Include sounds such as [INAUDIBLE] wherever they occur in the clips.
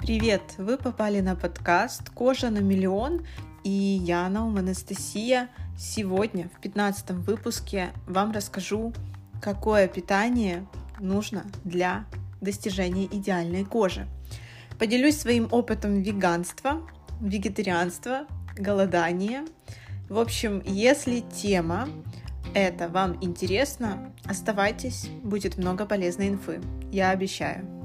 Привет! Вы попали на подкаст «Кожа на миллион» и я, Наум Анастасия. Сегодня в 15 выпуске вам расскажу, какое питание нужно для достижения идеальной кожи. Поделюсь своим опытом веганства, вегетарианства, голодания. В общем, если тема это вам интересно, оставайтесь, будет много полезной инфы. Я обещаю.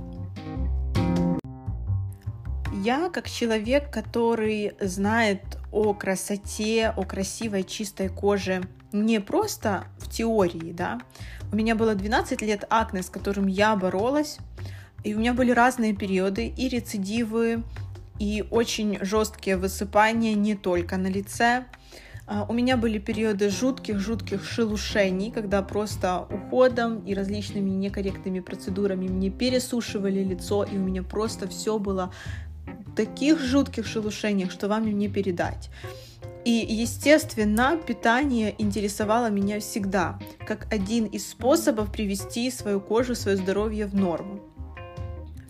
Я, как человек, который знает о красоте, о красивой чистой коже не просто в теории, да, у меня было 12 лет акне, с которым я боролась, и у меня были разные периоды, и рецидивы, и очень жесткие высыпания не только на лице, а, у меня были периоды жутких-жутких шелушений, когда просто уходом и различными некорректными процедурами мне пересушивали лицо, и у меня просто все было таких жутких шелушениях, что вам не передать. И, естественно, питание интересовало меня всегда, как один из способов привести свою кожу, свое здоровье в норму.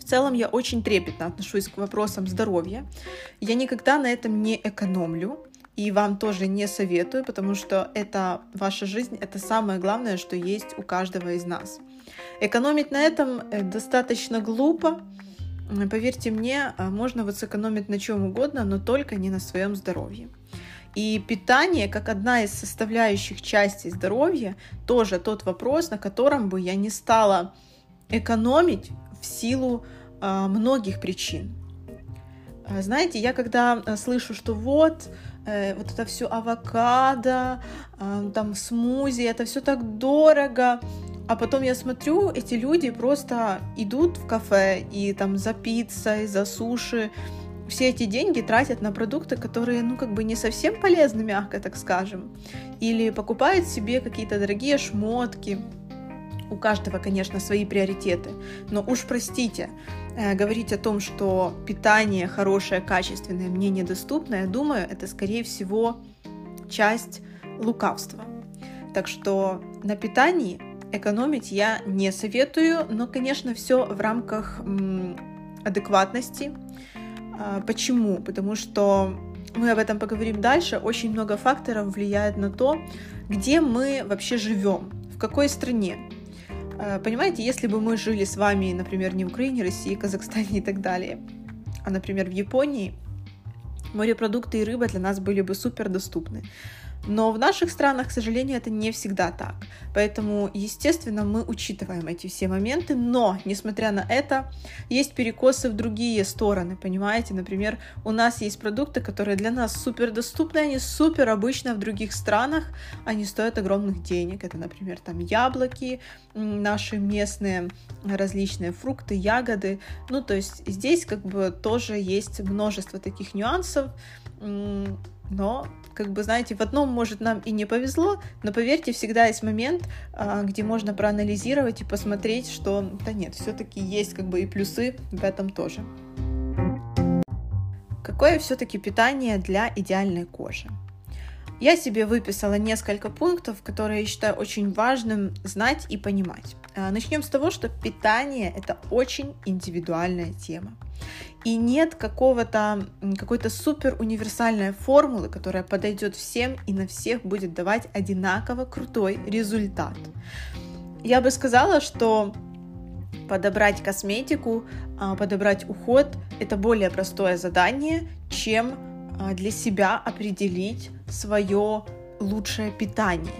В целом я очень трепетно отношусь к вопросам здоровья. Я никогда на этом не экономлю и вам тоже не советую, потому что это ваша жизнь, это самое главное, что есть у каждого из нас. Экономить на этом э, достаточно глупо. Поверьте мне, э, можно вот сэкономить на чем угодно, но только не на своем здоровье. И питание, как одна из составляющих частей здоровья, тоже тот вопрос, на котором бы я не стала экономить в силу э, многих причин. Знаете, я когда слышу, что вот э, вот это все авокадо, э, там смузи, это все так дорого. А потом я смотрю, эти люди просто идут в кафе и там за пиццей, за суши, все эти деньги тратят на продукты, которые, ну, как бы не совсем полезны, мягко так скажем. Или покупают себе какие-то дорогие шмотки. У каждого, конечно, свои приоритеты. Но уж простите, Э, говорить о том, что питание хорошее, качественное мне недоступно, я думаю, это скорее всего часть лукавства. Так что на питании экономить я не советую, но, конечно, все в рамках адекватности. А, почему? Потому что мы об этом поговорим дальше. Очень много факторов влияет на то, где мы вообще живем, в какой стране. Э, понимаете, если бы мы жили с вами, например, не в Украине, России, Казахстане и так далее, а, например, в Японии, морепродукты и рыба для нас были бы супер доступны. Но в наших странах, к сожалению, это не всегда так. Поэтому, естественно, мы учитываем эти все моменты, но, несмотря на это, есть перекосы в другие стороны, понимаете? Например, у нас есть продукты, которые для нас супер доступны, они супер обычно в других странах, они стоят огромных денег. Это, например, там яблоки, наши местные различные фрукты, ягоды. Ну, то есть здесь как бы тоже есть множество таких нюансов, но как бы, знаете, в одном, может, нам и не повезло, но поверьте, всегда есть момент, а, где можно проанализировать и посмотреть, что, да нет, все-таки есть как бы и плюсы в этом тоже. Какое все-таки питание для идеальной кожи? Я себе выписала несколько пунктов, которые я считаю очень важным знать и понимать. А, Начнем с того, что питание – это очень индивидуальная тема. И нет какого-то, какой-то супер универсальной формулы, которая подойдет всем и на всех будет давать одинаково крутой результат. Я бы сказала, что подобрать косметику, а, подобрать уход – это более простое задание, чем а, для себя определить свое лучшее питание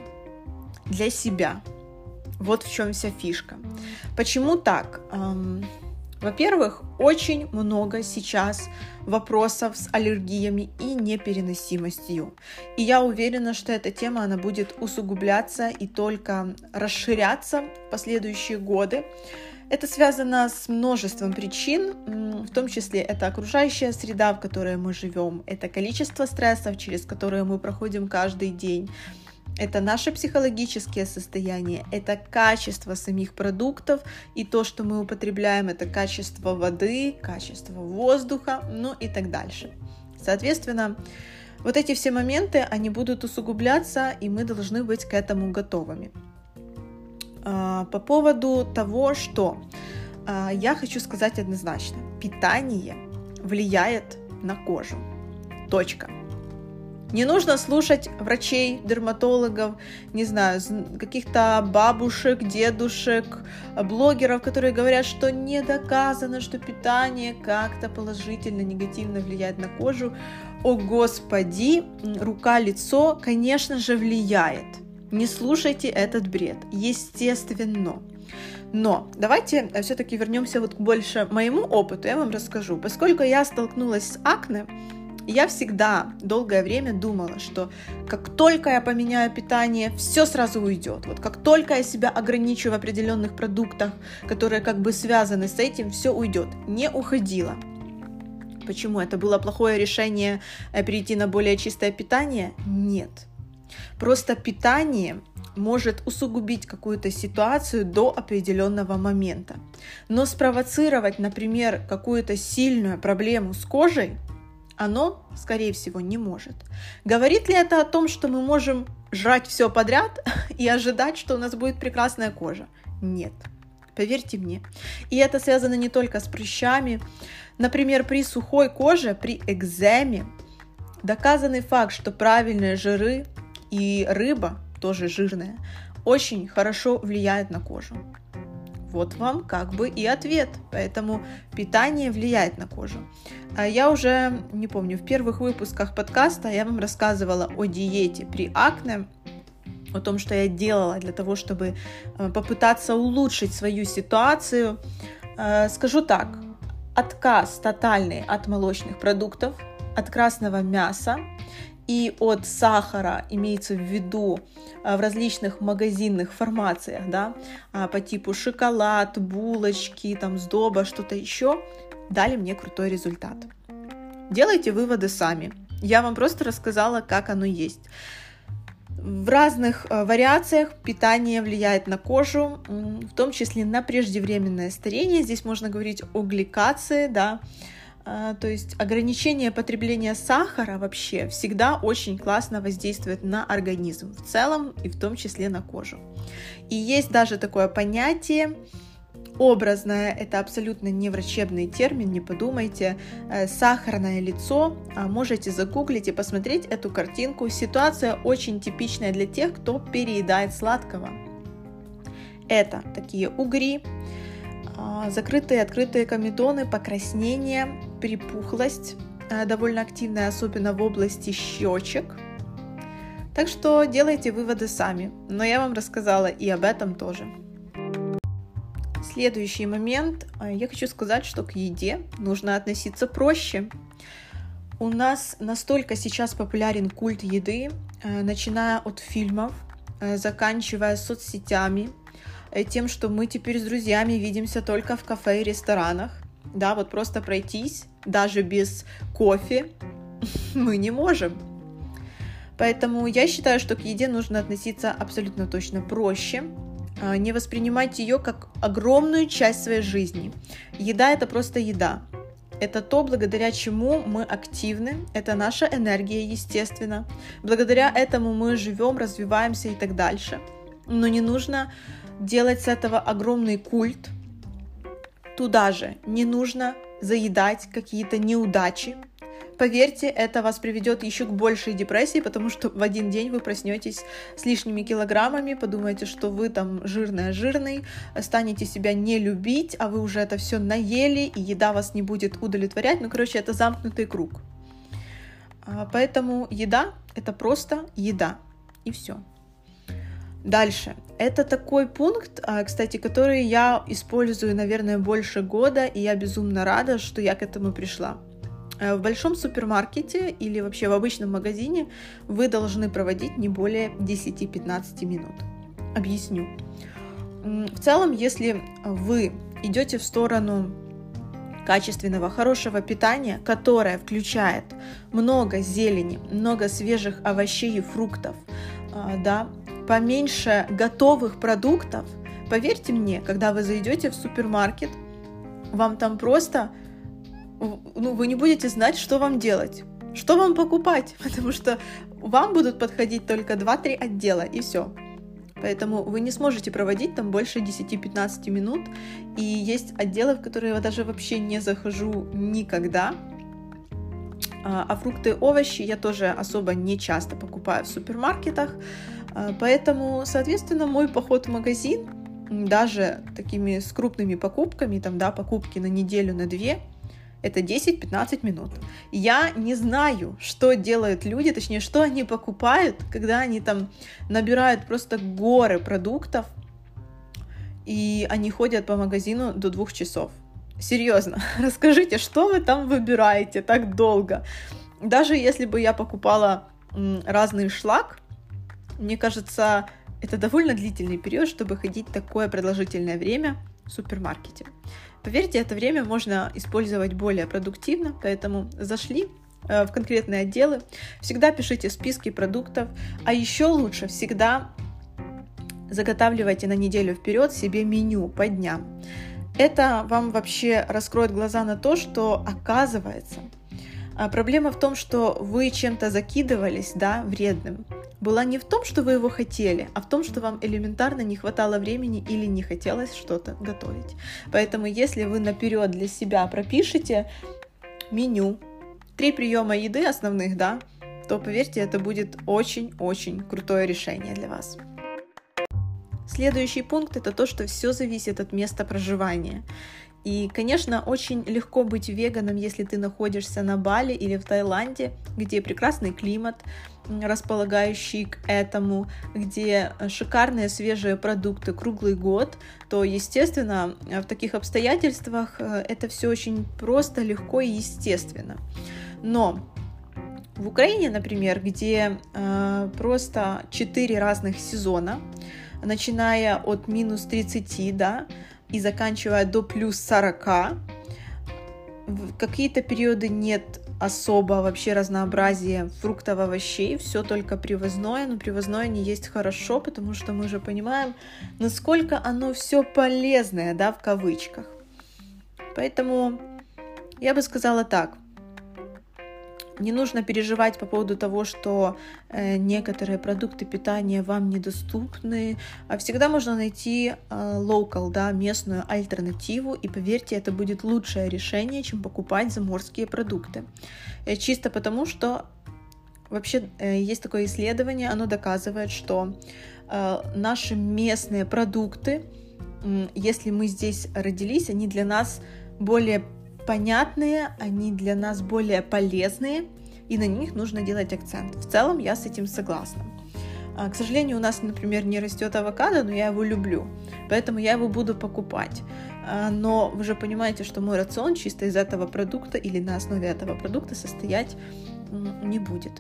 для себя. Вот в чем вся фишка. Почему так? Во-первых, очень много сейчас вопросов с аллергиями и непереносимостью. И я уверена, что эта тема она будет усугубляться и только расширяться в последующие годы. Это связано с множеством причин, в том числе это окружающая среда, в которой мы живем, это количество стрессов, через которые мы проходим каждый день, это наше психологическое состояние, это качество самих продуктов и то, что мы употребляем, это качество воды, качество воздуха, ну и так дальше. Соответственно, вот эти все моменты, они будут усугубляться, и мы должны быть к этому готовыми. А, по поводу того, что а, я хочу сказать однозначно. Питание влияет на кожу. Точка. Не нужно слушать врачей, дерматологов, не знаю, каких-то бабушек, дедушек, блогеров, которые говорят, что не доказано, что питание как-то положительно, негативно влияет на кожу. О господи, рука-лицо, конечно же, влияет. Не слушайте этот бред, естественно. Но давайте э, все-таки вернемся вот больше моему опыту, я вам расскажу. Поскольку я столкнулась с акне, я всегда долгое время думала, что как только я поменяю питание, все сразу уйдет. Вот как только я себя ограничу в определенных продуктах, которые как бы связаны с этим, все уйдет. Не уходила. Почему? Это было плохое решение э, перейти на более чистое питание? Нет. Просто питание может усугубить какую-то ситуацию до определенного момента. Но спровоцировать, например, какую-то сильную проблему с кожей оно, скорее всего, не может. Говорит ли это о том, что мы можем жрать все подряд [LAUGHS] и ожидать, что у нас будет прекрасная кожа? Нет. Поверьте мне. И это связано не только с прыщами. Например, при сухой коже, при экземе, доказанный факт, что правильные жиры и рыба, тоже жирная, очень хорошо влияют на кожу. Вот вам как бы и ответ. Поэтому питание влияет на кожу. А я уже, не помню, в первых выпусках подкаста я вам рассказывала о диете при акне, о том, что я делала для того, чтобы э, попытаться улучшить свою ситуацию. Э, скажу так, отказ тотальный от молочных продуктов, от красного мяса и от сахара имеется в виду а, в различных магазинных формациях, да, а, по типу шоколад, булочки, там сдоба, что-то еще, дали мне крутой результат. Делайте выводы сами. Я вам просто рассказала, как оно есть. В разных а, вариациях питание влияет на кожу, в том числе на преждевременное старение. Здесь можно говорить о гликации, да, то есть ограничение потребления сахара вообще всегда очень классно воздействует на организм в целом и в том числе на кожу. И есть даже такое понятие образное, это абсолютно не врачебный термин, не подумайте, э, сахарное лицо, а можете загуглить и посмотреть эту картинку. Ситуация очень типичная для тех, кто переедает сладкого. Это такие угри, а, закрытые открытые комедоны, покраснение, припухлость э, довольно активная, особенно в области щечек. Так что делайте выводы сами, но я вам рассказала и об этом тоже. Следующий момент. Э, я хочу сказать, что к еде нужно относиться проще. У нас настолько сейчас популярен культ еды, э, начиная от фильмов, заканчивая соцсетями, тем, что мы теперь с друзьями видимся только в кафе и ресторанах да, вот просто пройтись, даже без кофе, [LAUGHS] мы не можем. Поэтому я считаю, что к еде нужно относиться абсолютно точно проще, а, не воспринимать ее как огромную часть своей жизни. Еда это просто еда. Это то, благодаря чему мы активны, это наша энергия, естественно. Благодаря этому мы живем, развиваемся и так дальше. Но не нужно делать с этого огромный культ, Туда же не нужно заедать какие-то неудачи. Поверьте, это вас приведет еще к большей депрессии, потому что в один день вы проснетесь с лишними килограммами, подумаете, что вы там жирная-жирный, станете себя не любить, а вы уже это все наели, и еда вас не будет удовлетворять. Ну, короче, это замкнутый круг. А, поэтому еда — это просто еда, и все. Дальше. Это такой пункт, а, кстати, который я использую, наверное, больше года, и я безумно рада, что я к этому пришла. Э, в большом супермаркете или вообще в обычном магазине вы должны проводить не более 10-15 минут. Объясню. В целом, если вы идете в сторону качественного, хорошего питания, которое включает много зелени, много свежих овощей и фруктов, а, да, поменьше готовых продуктов, поверьте мне, когда вы зайдете в супермаркет, вам там просто, ну, вы не будете знать, что вам делать, что вам покупать, [LAUGHS] потому что вам будут подходить только 2-3 отдела, и все. Поэтому вы не сможете проводить там больше 10-15 минут. И есть отделы, в которые я даже вообще не захожу никогда, А фрукты и овощи я тоже особо не часто покупаю в супермаркетах. Поэтому, соответственно, мой поход в магазин, даже такими с крупными покупками, там, да, покупки на неделю, на две, это 10-15 минут. Я не знаю, что делают люди, точнее, что они покупают, когда они там набирают просто горы продуктов, и они ходят по магазину до двух часов. Серьезно, [LAUGHS] расскажите, что вы там выбираете так долго? Даже если бы я покупала разный шлак, мне кажется, это довольно длительный период, чтобы ходить такое продолжительное время в супермаркете. Поверьте, это время можно использовать более продуктивно, поэтому зашли э, в конкретные отделы, всегда пишите списки продуктов, а еще лучше всегда заготавливайте на неделю вперед себе меню по дням. Это вам вообще раскроет глаза на то, что оказывается, а проблема в том, что вы чем-то закидывались, да, вредным, была не в том, что вы его хотели, а в том, что вам элементарно не хватало времени или не хотелось что-то готовить. Поэтому если вы наперед для себя пропишете меню, три приема еды основных, да, то поверьте, это будет очень-очень крутое решение для вас. Следующий пункт это то, что все зависит от места проживания. И, конечно, очень легко быть веганом, если ты находишься на Бали или в Таиланде, где прекрасный климат, располагающий к этому, где шикарные свежие продукты круглый год, то, естественно, в таких обстоятельствах э, это все очень просто, легко и естественно. Но в Украине, например, где э, просто 4 разных сезона, начиная от минус 30, да, и заканчивая до плюс 40. В какие-то периоды нет особо вообще разнообразия фруктов, овощей, все только привозное, но привозное не есть хорошо, потому что мы же понимаем, насколько оно все полезное, да, в кавычках. Поэтому я бы сказала так, не нужно переживать по поводу того, что э, некоторые продукты питания вам недоступны. А всегда можно найти э, local, да, местную альтернативу, и поверьте, это будет лучшее решение, чем покупать заморские продукты. Э, чисто потому, что вообще э, есть такое исследование, оно доказывает, что э, наши местные продукты, э, если мы здесь родились, они для нас более понятные, они для нас более полезные, и на них нужно делать акцент. В целом я с этим согласна. А, к сожалению, у нас, например, не растет авокадо, но я его люблю, поэтому я его буду покупать. А, но вы же понимаете, что мой рацион чисто из этого продукта или на основе этого продукта состоять не будет.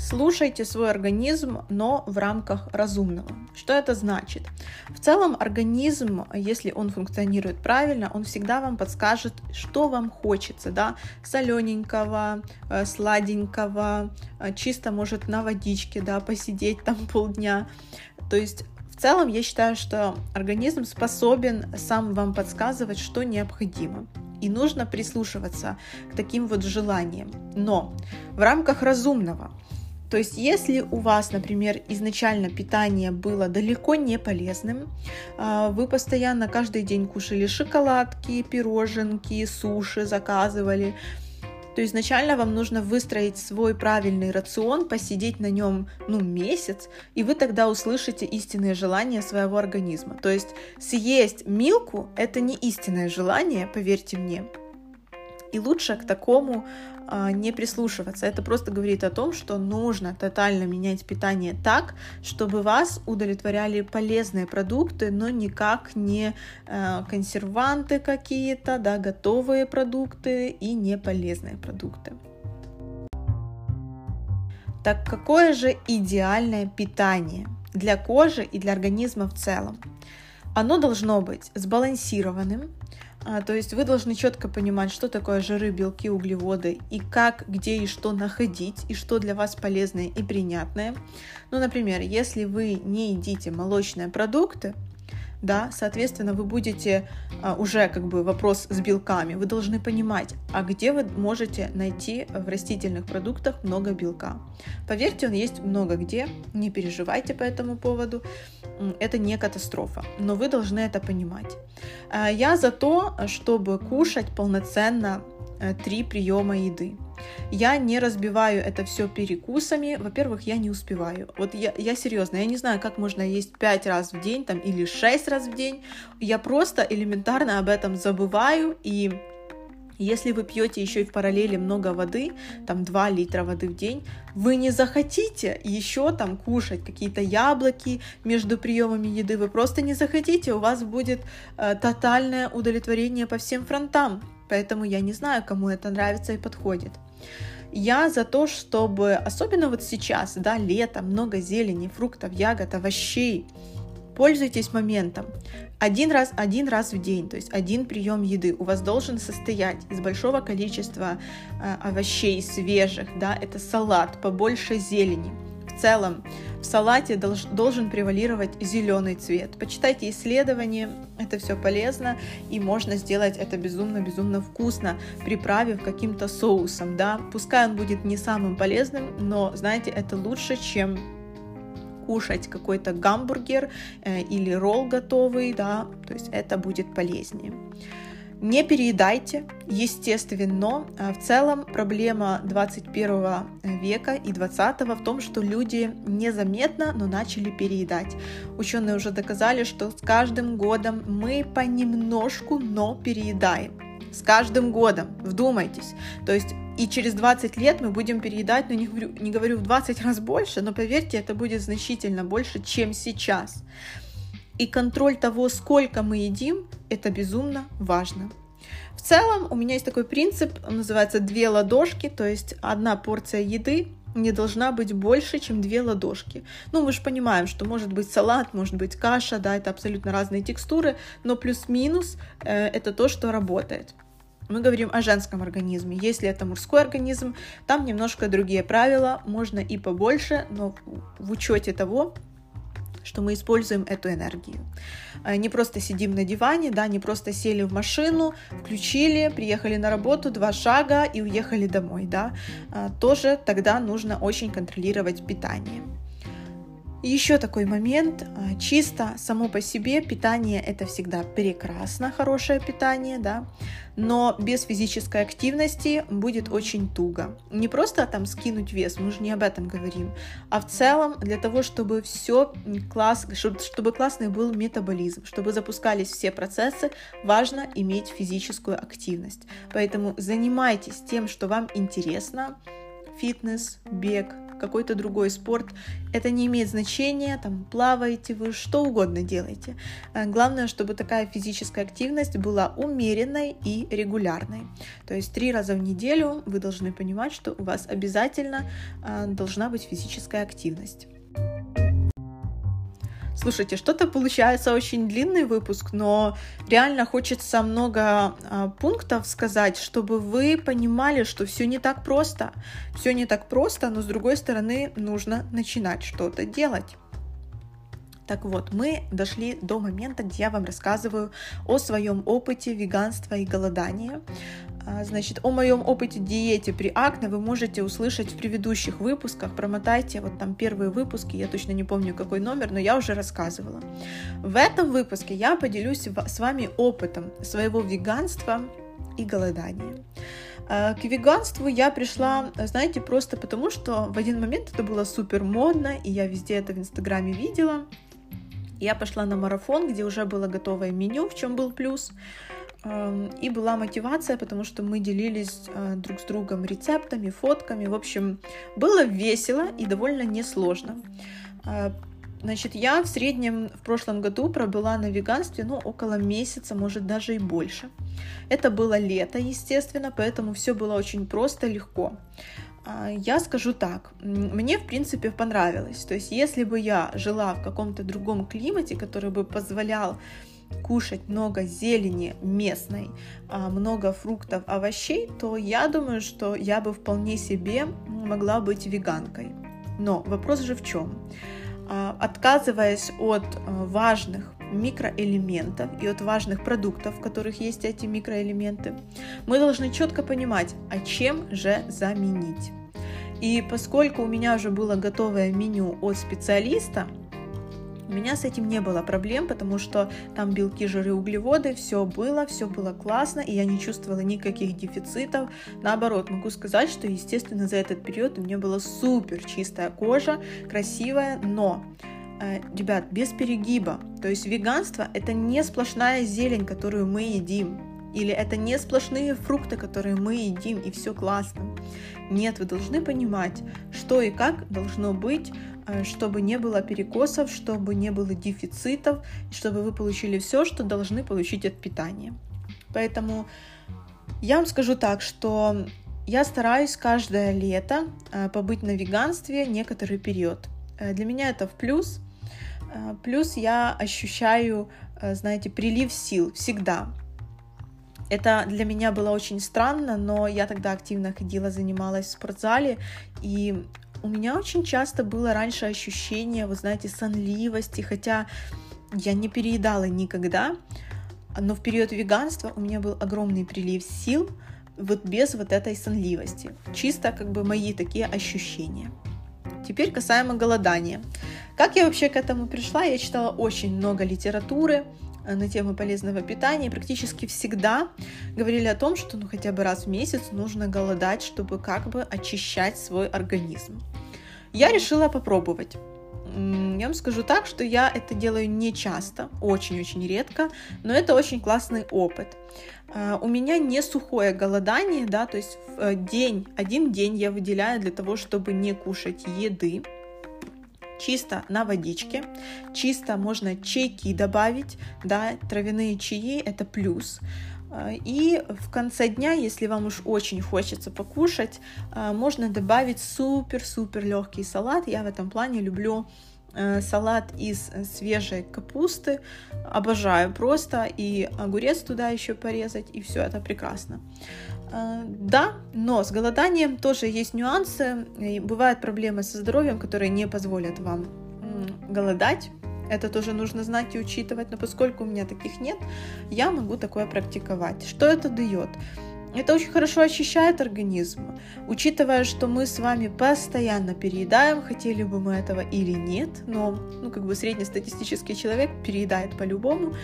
Слушайте свой организм, но в рамках разумного. Что это значит? В целом организм, если он функционирует правильно, он всегда вам подскажет, что вам хочется, да, солененького, э, сладенького, э, чисто может на водичке, да, посидеть там полдня. То есть в целом я считаю, что организм способен сам вам подсказывать, что необходимо. И нужно прислушиваться к таким вот желаниям. Но в рамках разумного. То есть, если у вас, например, изначально питание было далеко не полезным, а, вы постоянно каждый день кушали шоколадки, пироженки, суши заказывали, то изначально вам нужно выстроить свой правильный рацион, посидеть на нем ну, месяц, и вы тогда услышите истинные желания своего организма. То есть съесть милку – это не истинное желание, поверьте мне. И лучше к такому не прислушиваться. Это просто говорит о том, что нужно тотально менять питание так, чтобы вас удовлетворяли полезные продукты, но никак не а, консерванты какие-то, да, готовые продукты и не полезные продукты. Так какое же идеальное питание для кожи и для организма в целом? Оно должно быть сбалансированным, а, то есть вы должны четко понимать, что такое жиры, белки, углеводы и как, где и что находить, и что для вас полезное и принятное. Ну, например, если вы не едите молочные продукты, да, соответственно, вы будете а, уже как бы вопрос с белками. Вы должны понимать, а где вы можете найти в растительных продуктах много белка. Поверьте, он есть много где, не переживайте по этому поводу, это не катастрофа, но вы должны это понимать. А, я за то, чтобы кушать полноценно три приема еды. Я не разбиваю это все перекусами. Во-первых, я не успеваю. Вот я, я серьезно, я не знаю, как можно есть 5 раз в день там, или 6 раз в день. Я просто элементарно об этом забываю и если вы пьете еще и в параллели много воды, там 2 литра воды в день, вы не захотите еще там кушать какие-то яблоки между приемами еды, вы просто не захотите, у вас будет э, тотальное удовлетворение по всем фронтам. Поэтому я не знаю, кому это нравится и подходит. Я за то, чтобы, особенно вот сейчас, да, лето, много зелени, фруктов, ягод, овощей, Пользуйтесь моментом. Один раз, один раз в день, то есть один прием еды у вас должен состоять из большого количества э, овощей свежих, да, это салат, побольше зелени. Целом в салате долж, должен превалировать зеленый цвет. Почитайте исследования, это все полезно и можно сделать это безумно-безумно вкусно, приправив каким-то соусом, да. Пускай он будет не самым полезным, но знаете, это лучше, чем кушать какой-то гамбургер э, или ролл готовый, да, то есть это будет полезнее. Не переедайте, естественно. А в целом проблема 21 века и 20 в том, что люди незаметно, но начали переедать. Ученые уже доказали, что с каждым годом мы понемножку, но переедаем. С каждым годом, вдумайтесь. То есть и через 20 лет мы будем переедать, но не говорю, не говорю в 20 раз больше, но поверьте, это будет значительно больше, чем сейчас. И контроль того, сколько мы едим, это безумно важно. В целом у меня есть такой принцип, он называется две ладошки, то есть одна порция еды не должна быть больше, чем две ладошки. Ну, мы же понимаем, что может быть салат, может быть каша, да, это абсолютно разные текстуры, но плюс-минус э, это то, что работает мы говорим о женском организме. Если это мужской организм, там немножко другие правила, можно и побольше, но в учете того, что мы используем эту энергию. Э, не просто сидим на диване, да, не просто сели в машину, включили, приехали на работу, два шага и уехали домой, да. Э, тоже тогда нужно очень контролировать питание. Еще такой момент, а, чисто само по себе питание это всегда прекрасно, хорошее питание, да, но без физической активности будет очень туго. Не просто там скинуть вес, мы же не об этом говорим, а в целом для того, чтобы все класс, чтобы классный был метаболизм, чтобы запускались все процессы, важно иметь физическую активность. Поэтому занимайтесь тем, что вам интересно, фитнес, бег, какой-то другой спорт, это не имеет значения, там плаваете вы, что угодно делаете. Э, главное, чтобы такая физическая активность была умеренной и регулярной. То есть три раза в неделю вы должны понимать, что у вас обязательно э, должна быть физическая активность. Слушайте, что-то получается очень длинный выпуск, но реально хочется много а, пунктов сказать, чтобы вы понимали, что все не так просто. Все не так просто, но с другой стороны нужно начинать что-то делать. Так вот, мы дошли до момента, где я вам рассказываю о своем опыте веганства и голодания. А, значит, о моем опыте диете при акне вы можете услышать в предыдущих выпусках. Промотайте вот там первые выпуски, я точно не помню какой номер, но я уже рассказывала. В этом выпуске я поделюсь с вами опытом своего веганства и голодания. А, к веганству я пришла, знаете, просто потому, что в один момент это было супер модно, и я везде это в Инстаграме видела. Я пошла на марафон, где уже было готовое меню, в чем был плюс. Эм, и была мотивация, потому что мы делились э, друг с другом рецептами, фотками. В общем, было весело и довольно несложно. Э, значит, я в среднем в прошлом году пробыла на веганстве, ну, около месяца, может, даже и больше. Это было лето, естественно, поэтому все было очень просто, легко. А, я скажу так, мне в принципе понравилось. То есть, если бы я жила в каком-то другом климате, который бы позволял кушать много зелени местной, а, много фруктов, овощей, то я думаю, что я бы вполне себе могла быть веганкой. Но вопрос же в чем? А, отказываясь от важных микроэлементов и от важных продуктов, в которых есть эти микроэлементы, мы должны четко понимать, а чем же заменить. И поскольку у меня уже было готовое меню от специалиста, У меня с этим не было проблем, потому что там белки, жиры, углеводы, все было, все было классно, и я не чувствовала никаких дефицитов. Наоборот, могу сказать, что, естественно, за этот период у меня была супер чистая кожа, красивая, но э, ребят, без перегиба. То есть веганство это не сплошная зелень, которую мы едим. Или это не сплошные фрукты, которые мы едим, и все классно. Нет, вы должны понимать, что и как должно быть Э, чтобы не было перекосов, чтобы не было дефицитов, чтобы вы получили все, что должны получить от питания. Поэтому я вам скажу так, что я стараюсь каждое лето э, побыть на веганстве некоторый период. Э, для меня это в плюс. Плюс я ощущаю, знаете, прилив сил всегда. Это для меня было очень странно, но я тогда активно ходила, занималась в спортзале, и у меня очень часто было раньше ощущение, вы знаете, сонливости, хотя я не переедала никогда, но в период веганства у меня был огромный прилив сил, вот без вот этой сонливости. Чисто как бы мои такие ощущения. Теперь касаемо голодания. Как я вообще к этому пришла? Я читала очень много литературы, на тему полезного питания практически всегда говорили о том, что ну хотя бы раз в месяц нужно голодать, чтобы как бы очищать свой организм. Я решила попробовать. Я вам скажу так, что я это делаю не часто, очень-очень редко, но это очень классный опыт. Э, у меня не сухое голодание, да, то есть э, день, один день я выделяю для того, чтобы не кушать еды, чисто на водичке, чисто можно чайки добавить, да, травяные чаи это плюс. А, и в конце дня, если вам уж очень хочется покушать, а, можно добавить супер-супер легкий салат. Я в этом плане люблю э, салат из свежей капусты. Обожаю просто. И огурец туда еще порезать, и все это прекрасно. Э, да, но с голоданием тоже есть нюансы. И бывают проблемы со здоровьем, которые не позволят вам голодать. Это тоже нужно знать и учитывать. Но поскольку у меня таких нет, я могу такое практиковать. Что это дает? Это очень хорошо очищает организм, учитывая, что мы с вами постоянно переедаем, хотели бы мы этого или нет, но, ну, как бы среднестатистический человек переедает по-любому,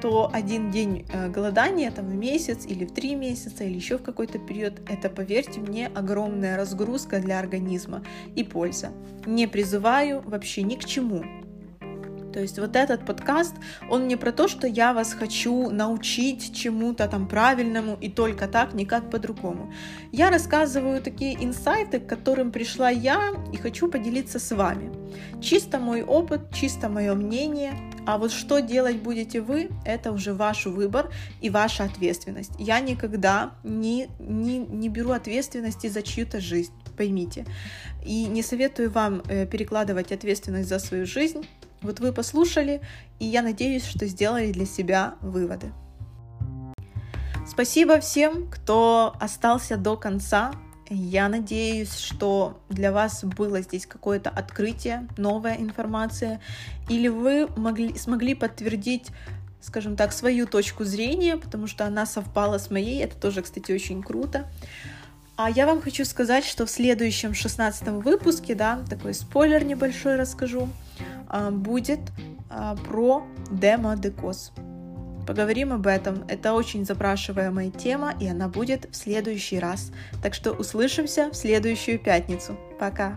то один день э, голодания там в месяц или в три месяца или еще в какой-то период, это, поверьте мне, огромная разгрузка для организма и польза. Не призываю вообще ни к чему. То есть вот этот подкаст, он не про то, что я вас хочу научить чему-то там правильному и только так, никак по-другому. Я рассказываю такие инсайты, к которым пришла я и хочу поделиться с вами. Чисто мой опыт, чисто мое мнение, а вот что делать будете вы, это уже ваш выбор и ваша ответственность. Я никогда не, не, не беру ответственности за чью-то жизнь, поймите. И не советую вам э, перекладывать ответственность за свою жизнь. Вот вы послушали, и я надеюсь, что сделали для себя выводы. Спасибо всем, кто остался до конца. Я надеюсь, что для вас было здесь какое-то открытие, новая информация, или вы могли, смогли подтвердить скажем так, свою точку зрения, потому что она совпала с моей. Это тоже, кстати, очень круто. А я вам хочу сказать, что в следующем 16 выпуске, да, такой спойлер небольшой расскажу, а, будет а, про демодекоз. Поговорим об этом. Это очень запрашиваемая тема, и она будет в следующий раз. Так что услышимся в следующую пятницу. Пока!